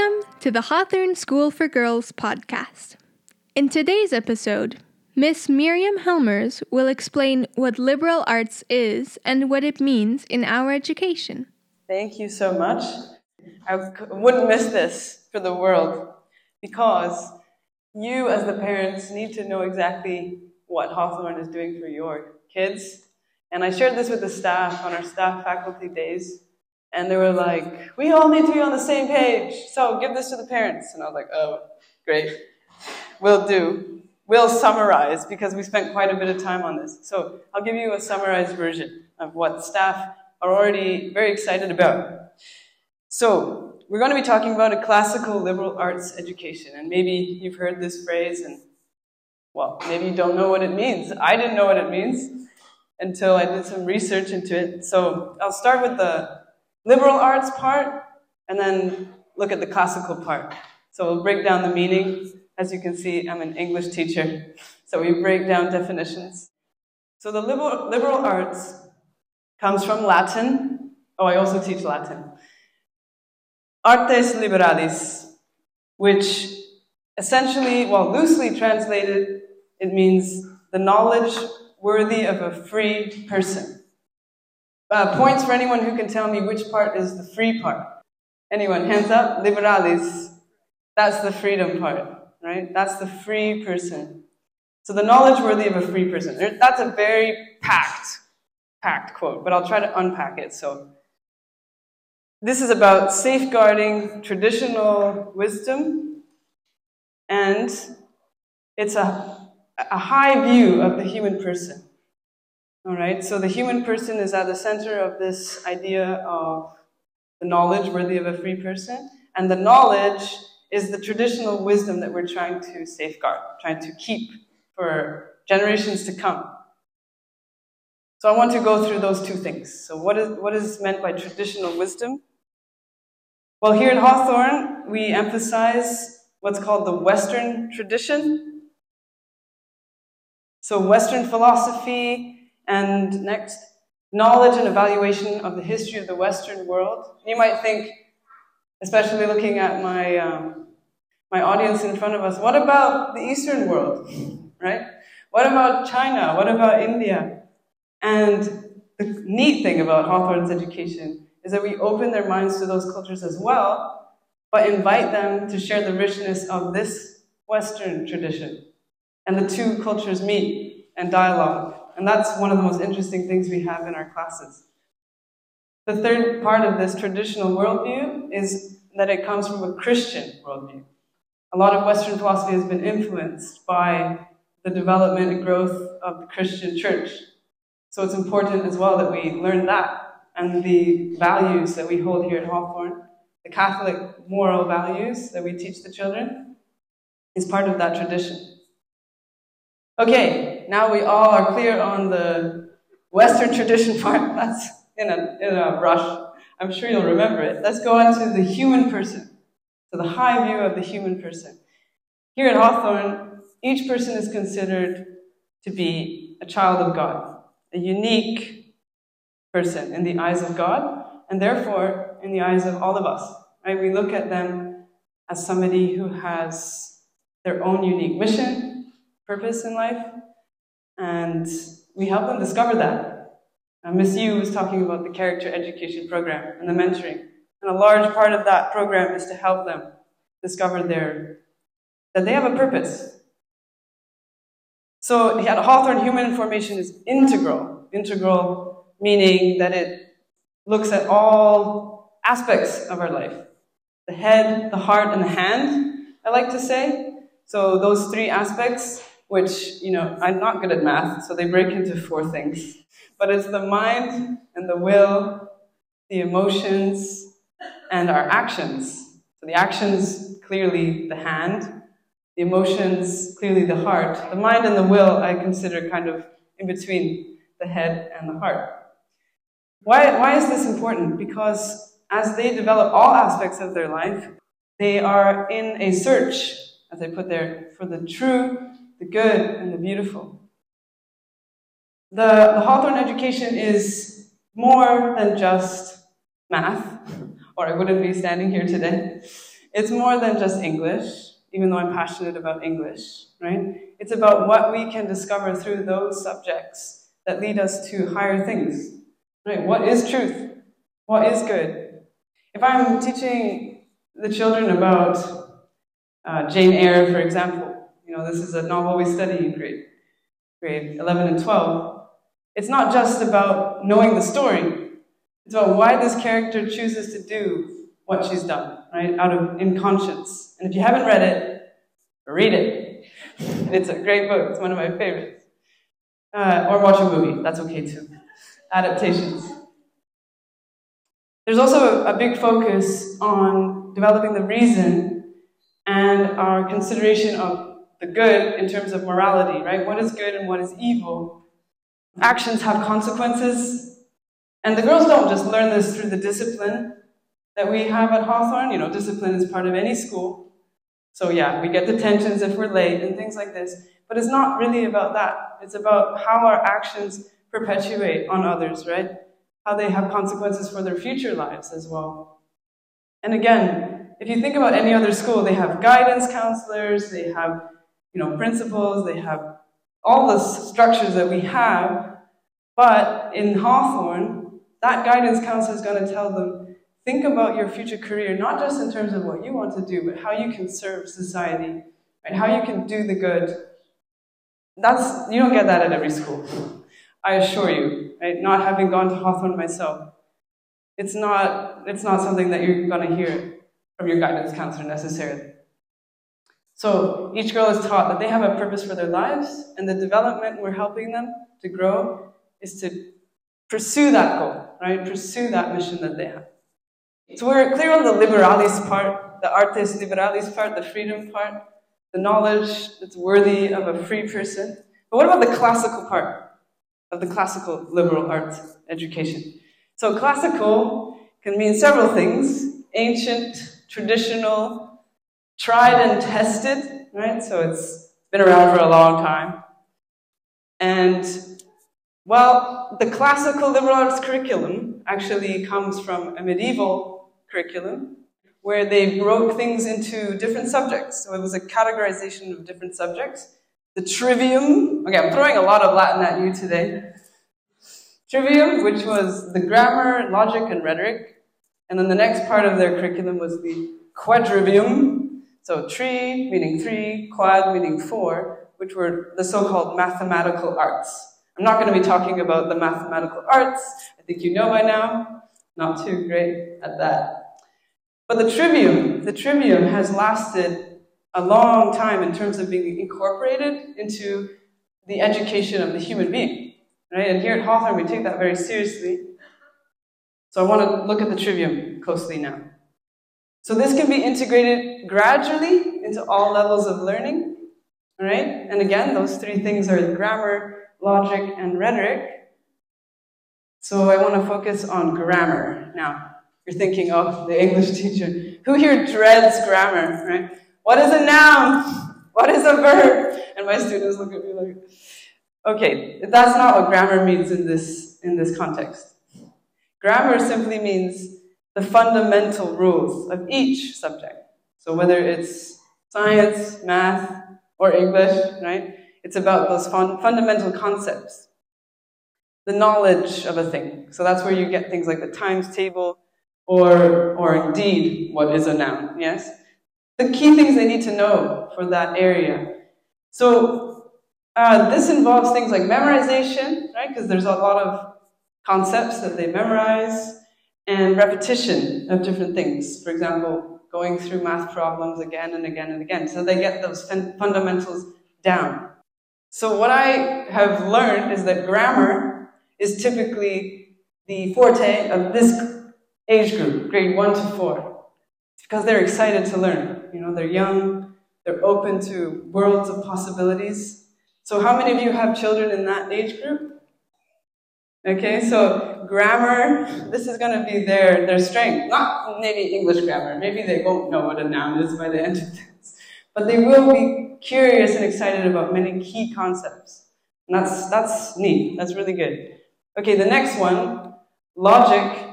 Welcome to the Hawthorn School for Girls podcast. In today's episode, Miss Miriam Helmers will explain what liberal arts is and what it means in our education. Thank you so much. I wouldn't miss this for the world because you, as the parents, need to know exactly what Hawthorn is doing for your kids. And I shared this with the staff on our staff faculty days. And they were like, we all need to be on the same page. So give this to the parents. And I was like, oh, great. We'll do. We'll summarize because we spent quite a bit of time on this. So I'll give you a summarized version of what staff are already very excited about. So we're going to be talking about a classical liberal arts education. And maybe you've heard this phrase and, well, maybe you don't know what it means. I didn't know what it means until I did some research into it. So I'll start with the liberal arts part and then look at the classical part. So we'll break down the meaning. As you can see, I'm an English teacher, so we break down definitions. So the liberal, liberal arts comes from Latin. Oh, I also teach Latin. Artes liberalis, which essentially, well, loosely translated, it means the knowledge worthy of a free person. Uh, points for anyone who can tell me which part is the free part. Anyone? Hands up. Liberalis. That's the freedom part, right? That's the free person. So the knowledge worthy of a free person. That's a very packed, packed quote, but I'll try to unpack it. So this is about safeguarding traditional wisdom, and it's a, a high view of the human person. All right, so the human person is at the center of this idea of the knowledge worthy of a free person, and the knowledge is the traditional wisdom that we're trying to safeguard, trying to keep for generations to come. So I want to go through those two things. So what is, what is meant by traditional wisdom? Well, here at Hawthorn, we emphasize what's called the Western tradition. So Western philosophy, and next, knowledge and evaluation of the history of the Western world. You might think, especially looking at my, um, my audience in front of us, what about the Eastern world, right? What about China? What about India? And the neat thing about Hawthorn's education is that we open their minds to those cultures as well, but invite them to share the richness of this Western tradition. And the two cultures meet and dialogue and that's one of the most interesting things we have in our classes. The third part of this traditional worldview is that it comes from a Christian worldview. A lot of Western philosophy has been influenced by the development and growth of the Christian church. So it's important as well that we learn that and the values that we hold here at Hawthorn, the Catholic moral values that we teach the children, is part of that tradition. Okay, now we all are clear on the Western tradition part. That's in a, in a rush. I'm sure you'll remember it. Let's go on to the human person, to the high view of the human person. Here at Hawthorn, each person is considered to be a child of God, a unique person in the eyes of God, and therefore in the eyes of all of us. Right? We look at them as somebody who has their own unique mission, purpose in life, and we help them discover that. Uh, Miss Yu was talking about the character education program and the mentoring, and a large part of that program is to help them discover their that they have a purpose. So at Hawthorn, human formation is integral. Integral meaning that it looks at all aspects of our life. The head, the heart, and the hand, I like to say. So those three aspects which, you know, I'm not good at math, so they break into four things. But it's the mind and the will, the emotions, and our actions. So the actions, clearly the hand, the emotions, clearly the heart. The mind and the will, I consider kind of in between the head and the heart. Why, why is this important? Because as they develop all aspects of their life, they are in a search, as I put there, for the true the good and the beautiful. The, the Hawthorn education is more than just math, or I wouldn't be standing here today. it's more than just English, even though I'm passionate about English, right? It's about what we can discover through those subjects that lead us to higher things, right? What is truth? What is good? If I'm teaching the children about uh, Jane Eyre, for example, you know, this is a novel we study in grade, grade 11 and 12. It's not just about knowing the story. It's about why this character chooses to do what she's done, right? Out of in conscience. And if you haven't read it, read it. It's a great book. It's one of my favorites. Uh, or watch a movie. That's okay too. Adaptations. There's also a, a big focus on developing the reason and our consideration of the good in terms of morality, right? What is good and what is evil? Actions have consequences. And the girls don't just learn this through the discipline that we have at Hawthorn. You know, discipline is part of any school. So, yeah, we get detentions if we're late and things like this. But it's not really about that. It's about how our actions perpetuate on others, right? How they have consequences for their future lives as well. And again, if you think about any other school, they have guidance counselors, they have, you know, principals, they have all the structures that we have. But in Hawthorn, that guidance counselor is going to tell them, think about your future career, not just in terms of what you want to do, but how you can serve society, and how you can do the good. That's, you don't get that at every school. I assure you, right? Not having gone to Hawthorn myself, it's not, it's not something that you're going to hear from your guidance counselor necessarily. So each girl is taught that they have a purpose for their lives, and the development we're helping them to grow is to pursue that goal, right? Pursue that mission that they have. So we're clear on the liberalis part, the artes liberalis part, the freedom part, the knowledge that's worthy of a free person. But what about the classical part of the classical liberal arts education? So classical can mean several things ancient, traditional, tried and tested, right? So it's been around for a long time. And, well, the classical liberal arts curriculum actually comes from a medieval curriculum where they broke things into different subjects. So it was a categorization of different subjects. The trivium, okay, I'm throwing a lot of Latin at you today. Trivium, which was the grammar, logic, and rhetoric. And then the next part of their curriculum was the quadrivium. So tri meaning three, quad meaning four, which were the so-called mathematical arts. I'm not going to be talking about the mathematical arts. I think you know by now. Not too great at that. But the trivium, the trivium has lasted a long time in terms of being incorporated into the education of the human being. Right? And here at Hawthorn, we take that very seriously. So I want to look at the trivium closely now. So this can be integrated gradually into all levels of learning. Right? And again, those three things are grammar, logic, and rhetoric. So I want to focus on grammar now. You're thinking, oh, the English teacher. Who here dreads grammar, right? What is a noun? What is a verb? And my students look at me like, okay, that's not what grammar means in this, in this context. Grammar simply means the fundamental rules of each subject. So whether it's science, math, or English, right? It's about those fun- fundamental concepts. The knowledge of a thing. So that's where you get things like the times table, or, or indeed, what is a noun, yes? The key things they need to know for that area. So uh, this involves things like memorization, right? Because there's a lot of concepts that they memorize, and repetition of different things. For example, going through math problems again and again and again. So they get those fundamentals down. So what I have learned is that grammar is typically the forte of this age group, grade one to four. It's because they're excited to learn. You know, they're young, they're open to worlds of possibilities. So how many of you have children in that age group? Okay, so grammar, this is going to be their, their strength. Not maybe English grammar. Maybe they won't know what a noun is by the end of this. But they will be curious and excited about many key concepts. And that's, that's neat. That's really good. Okay, the next one, logic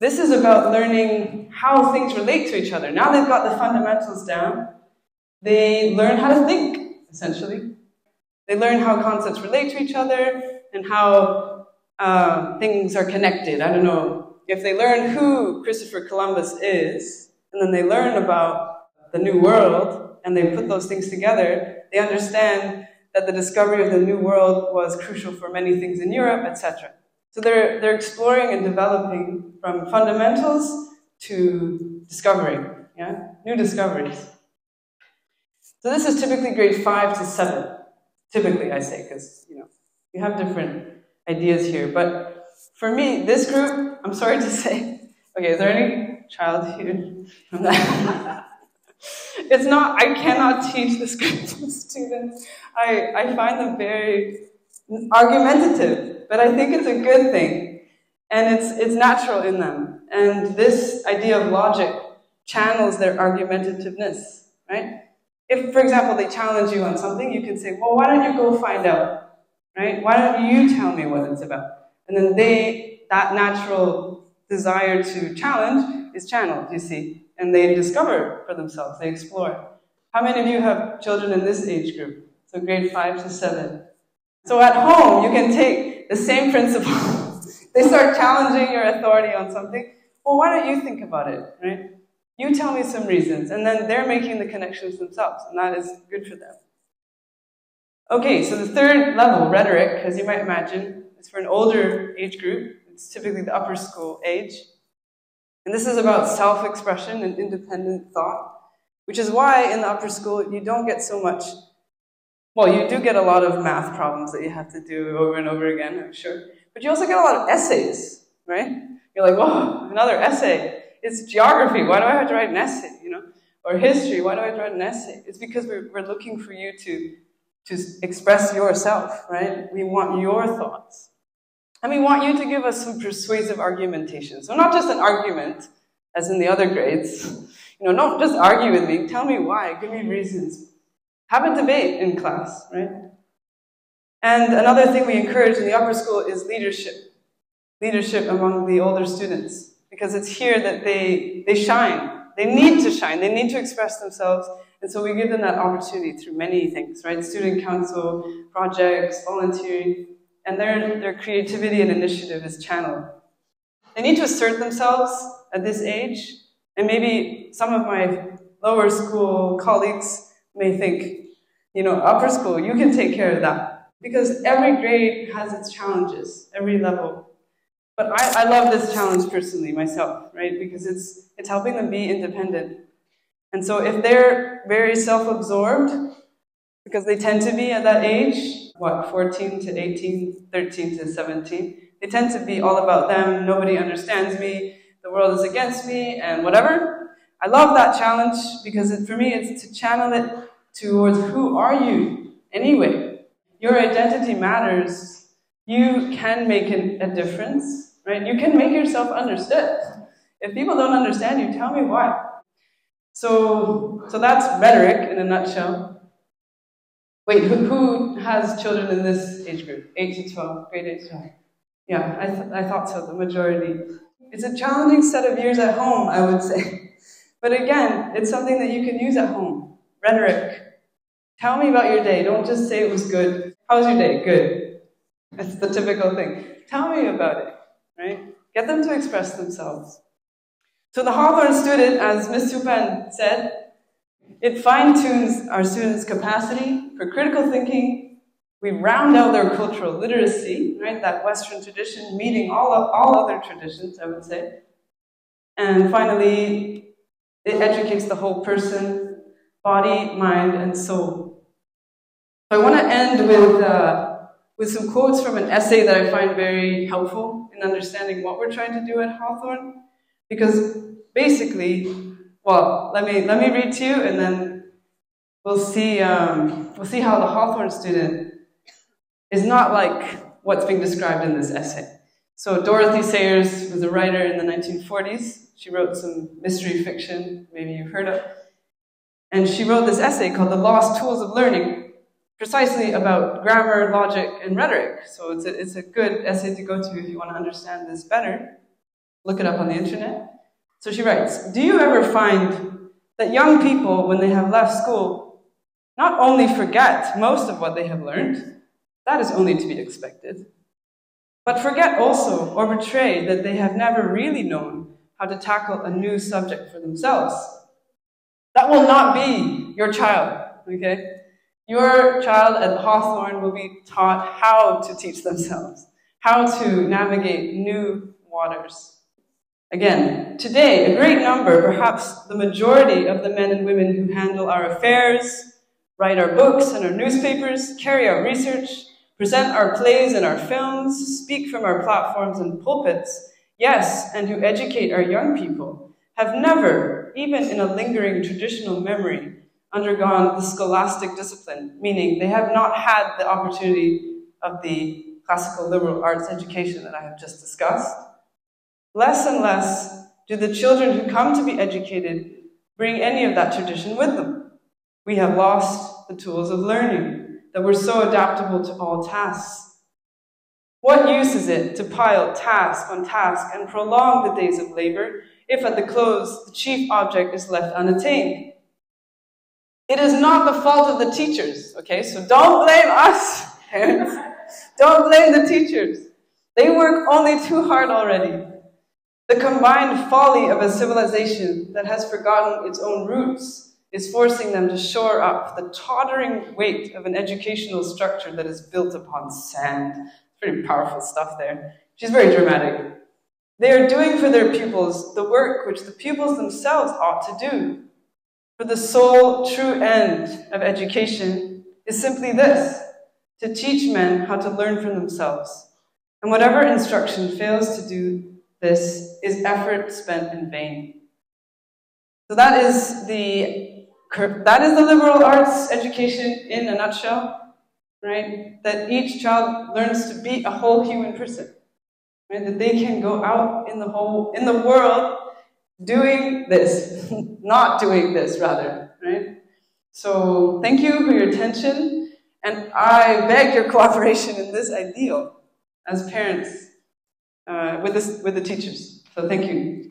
This is about learning how things relate to each other. Now they've got the fundamentals down, they learn how to think, essentially. They learn how concepts relate to each other and how uh, things are connected. I don't know. If they learn who Christopher Columbus is, and then they learn about the New World, and they put those things together, they understand that the discovery of the New World was crucial for many things in Europe, etc. So they're, they're exploring and developing from fundamentals to discovering, yeah? New discoveries. So this is typically grade five to seven. Typically, I say, because, you know, you have different ideas here. But for me, this group, I'm sorry to say, okay, is there any child here? it's not, I cannot teach this group to students. I, I find them very argumentative, but I think it's a good thing. And it's, it's natural in them. And this idea of logic channels their argumentativeness, right? If, for example, they challenge you on something, you can say, well, why don't you go find out, right? Why don't you tell me what it's about? And then they, that natural desire to challenge is channeled, you see, and they discover for themselves, they explore. How many of you have children in this age group? So grade five to seven. So at home, you can take the same principle. they start challenging your authority on something. Well, why don't you think about it, right? You tell me some reasons, and then they're making the connections themselves, and that is good for them. Okay, so the third level, rhetoric, as you might imagine, is for an older age group. It's typically the upper school age. And this is about self expression and independent thought, which is why in the upper school you don't get so much. Well, you do get a lot of math problems that you have to do over and over again, I'm sure. But you also get a lot of essays, right? You're like, whoa, another essay. It's geography. Why do I have to write an essay? You know, or history. Why do I have to write an essay? It's because we're, we're looking for you to to express yourself, right? We want your thoughts. And we want you to give us some persuasive argumentation. So not just an argument, as in the other grades. You know, don't just argue with me. Tell me why. Give me reasons. Have a debate in class, right? And another thing we encourage in the upper school is leadership. Leadership among the older students. Because it's here that they, they shine. They need to shine. They need to express themselves. And so we give them that opportunity through many things, right? Student council, projects, volunteering, and their, their creativity and initiative is channeled. They need to assert themselves at this age, and maybe some of my lower school colleagues may think, you know, upper school, you can take care of that. Because every grade has its challenges, every level. But I, I love this challenge personally, myself, right? Because it's, it's helping them be independent. And so if they're very self absorbed, because they tend to be at that age, what, 14 to 18, 13 to 17, they tend to be all about them, nobody understands me, the world is against me, and whatever. I love that challenge because it, for me it's to channel it towards who are you anyway. Your identity matters. You can make an, a difference, right? You can make yourself understood. If people don't understand you, tell me why. So, so that's rhetoric in a nutshell. Wait, who, who has children in this age group? 8 to 12, grade 8 to 12. Yeah, I, th- I thought so, the majority. It's a challenging set of years at home, I would say. But again, it's something that you can use at home. Rhetoric. Tell me about your day. Don't just say it was good. How was your day? Good. That's the typical thing. Tell me about it, right? Get them to express themselves. So the Hawthorn student, as Ms. Supan said, it fine tunes our students' capacity for critical thinking. We round out their cultural literacy, right? That Western tradition meeting all, of, all other traditions, I would say. And finally, it educates the whole person, body, mind, and soul. So I want to end with, uh, with some quotes from an essay that I find very helpful in understanding what we're trying to do at Hawthorn. Because basically, well, let me, let me read to you and then we'll see, um, we'll see how the Hawthorn student is not like what's being described in this essay. So Dorothy Sayers was a writer in the 1940s. She wrote some mystery fiction, maybe you've heard of. And she wrote this essay called The Lost Tools of Learning, precisely about grammar, logic, and rhetoric. So it's a, it's a good essay to go to if you want to understand this better. Look it up on the internet. So she writes Do you ever find that young people, when they have left school, not only forget most of what they have learned, that is only to be expected, but forget also or betray that they have never really known how to tackle a new subject for themselves? That will not be your child, okay? Your child at Hawthorn will be taught how to teach themselves, how to navigate new waters. Again, today, a great number, perhaps the majority of the men and women who handle our affairs, write our books and our newspapers, carry out research, present our plays and our films, speak from our platforms and pulpits, yes, and who educate our young people, have never, even in a lingering traditional memory, undergone the scholastic discipline, meaning they have not had the opportunity of the classical liberal arts education that I have just discussed. Less and less do the children who come to be educated bring any of that tradition with them. We have lost the tools of learning that were so adaptable to all tasks. What use is it to pile task on task and prolong the days of labor if at the close the chief object is left unattained? It is not the fault of the teachers, okay? So don't blame us, parents. don't blame the teachers. They work only too hard already. The combined folly of a civilization that has forgotten its own roots is forcing them to shore up the tottering weight of an educational structure that is built upon sand. Pretty powerful stuff there. She's very dramatic. They are doing for their pupils the work which the pupils themselves ought to do. For the sole true end of education is simply this to teach men how to learn for themselves. And whatever instruction fails to do this is effort spent in vain. So that is the that is the liberal arts education in a nutshell, right? That each child learns to be a whole human person, right? That they can go out in the whole in the world doing this, not doing this, rather, right? So thank you for your attention, and I beg your cooperation in this ideal as parents uh, with, this, with the teachers. So thank you.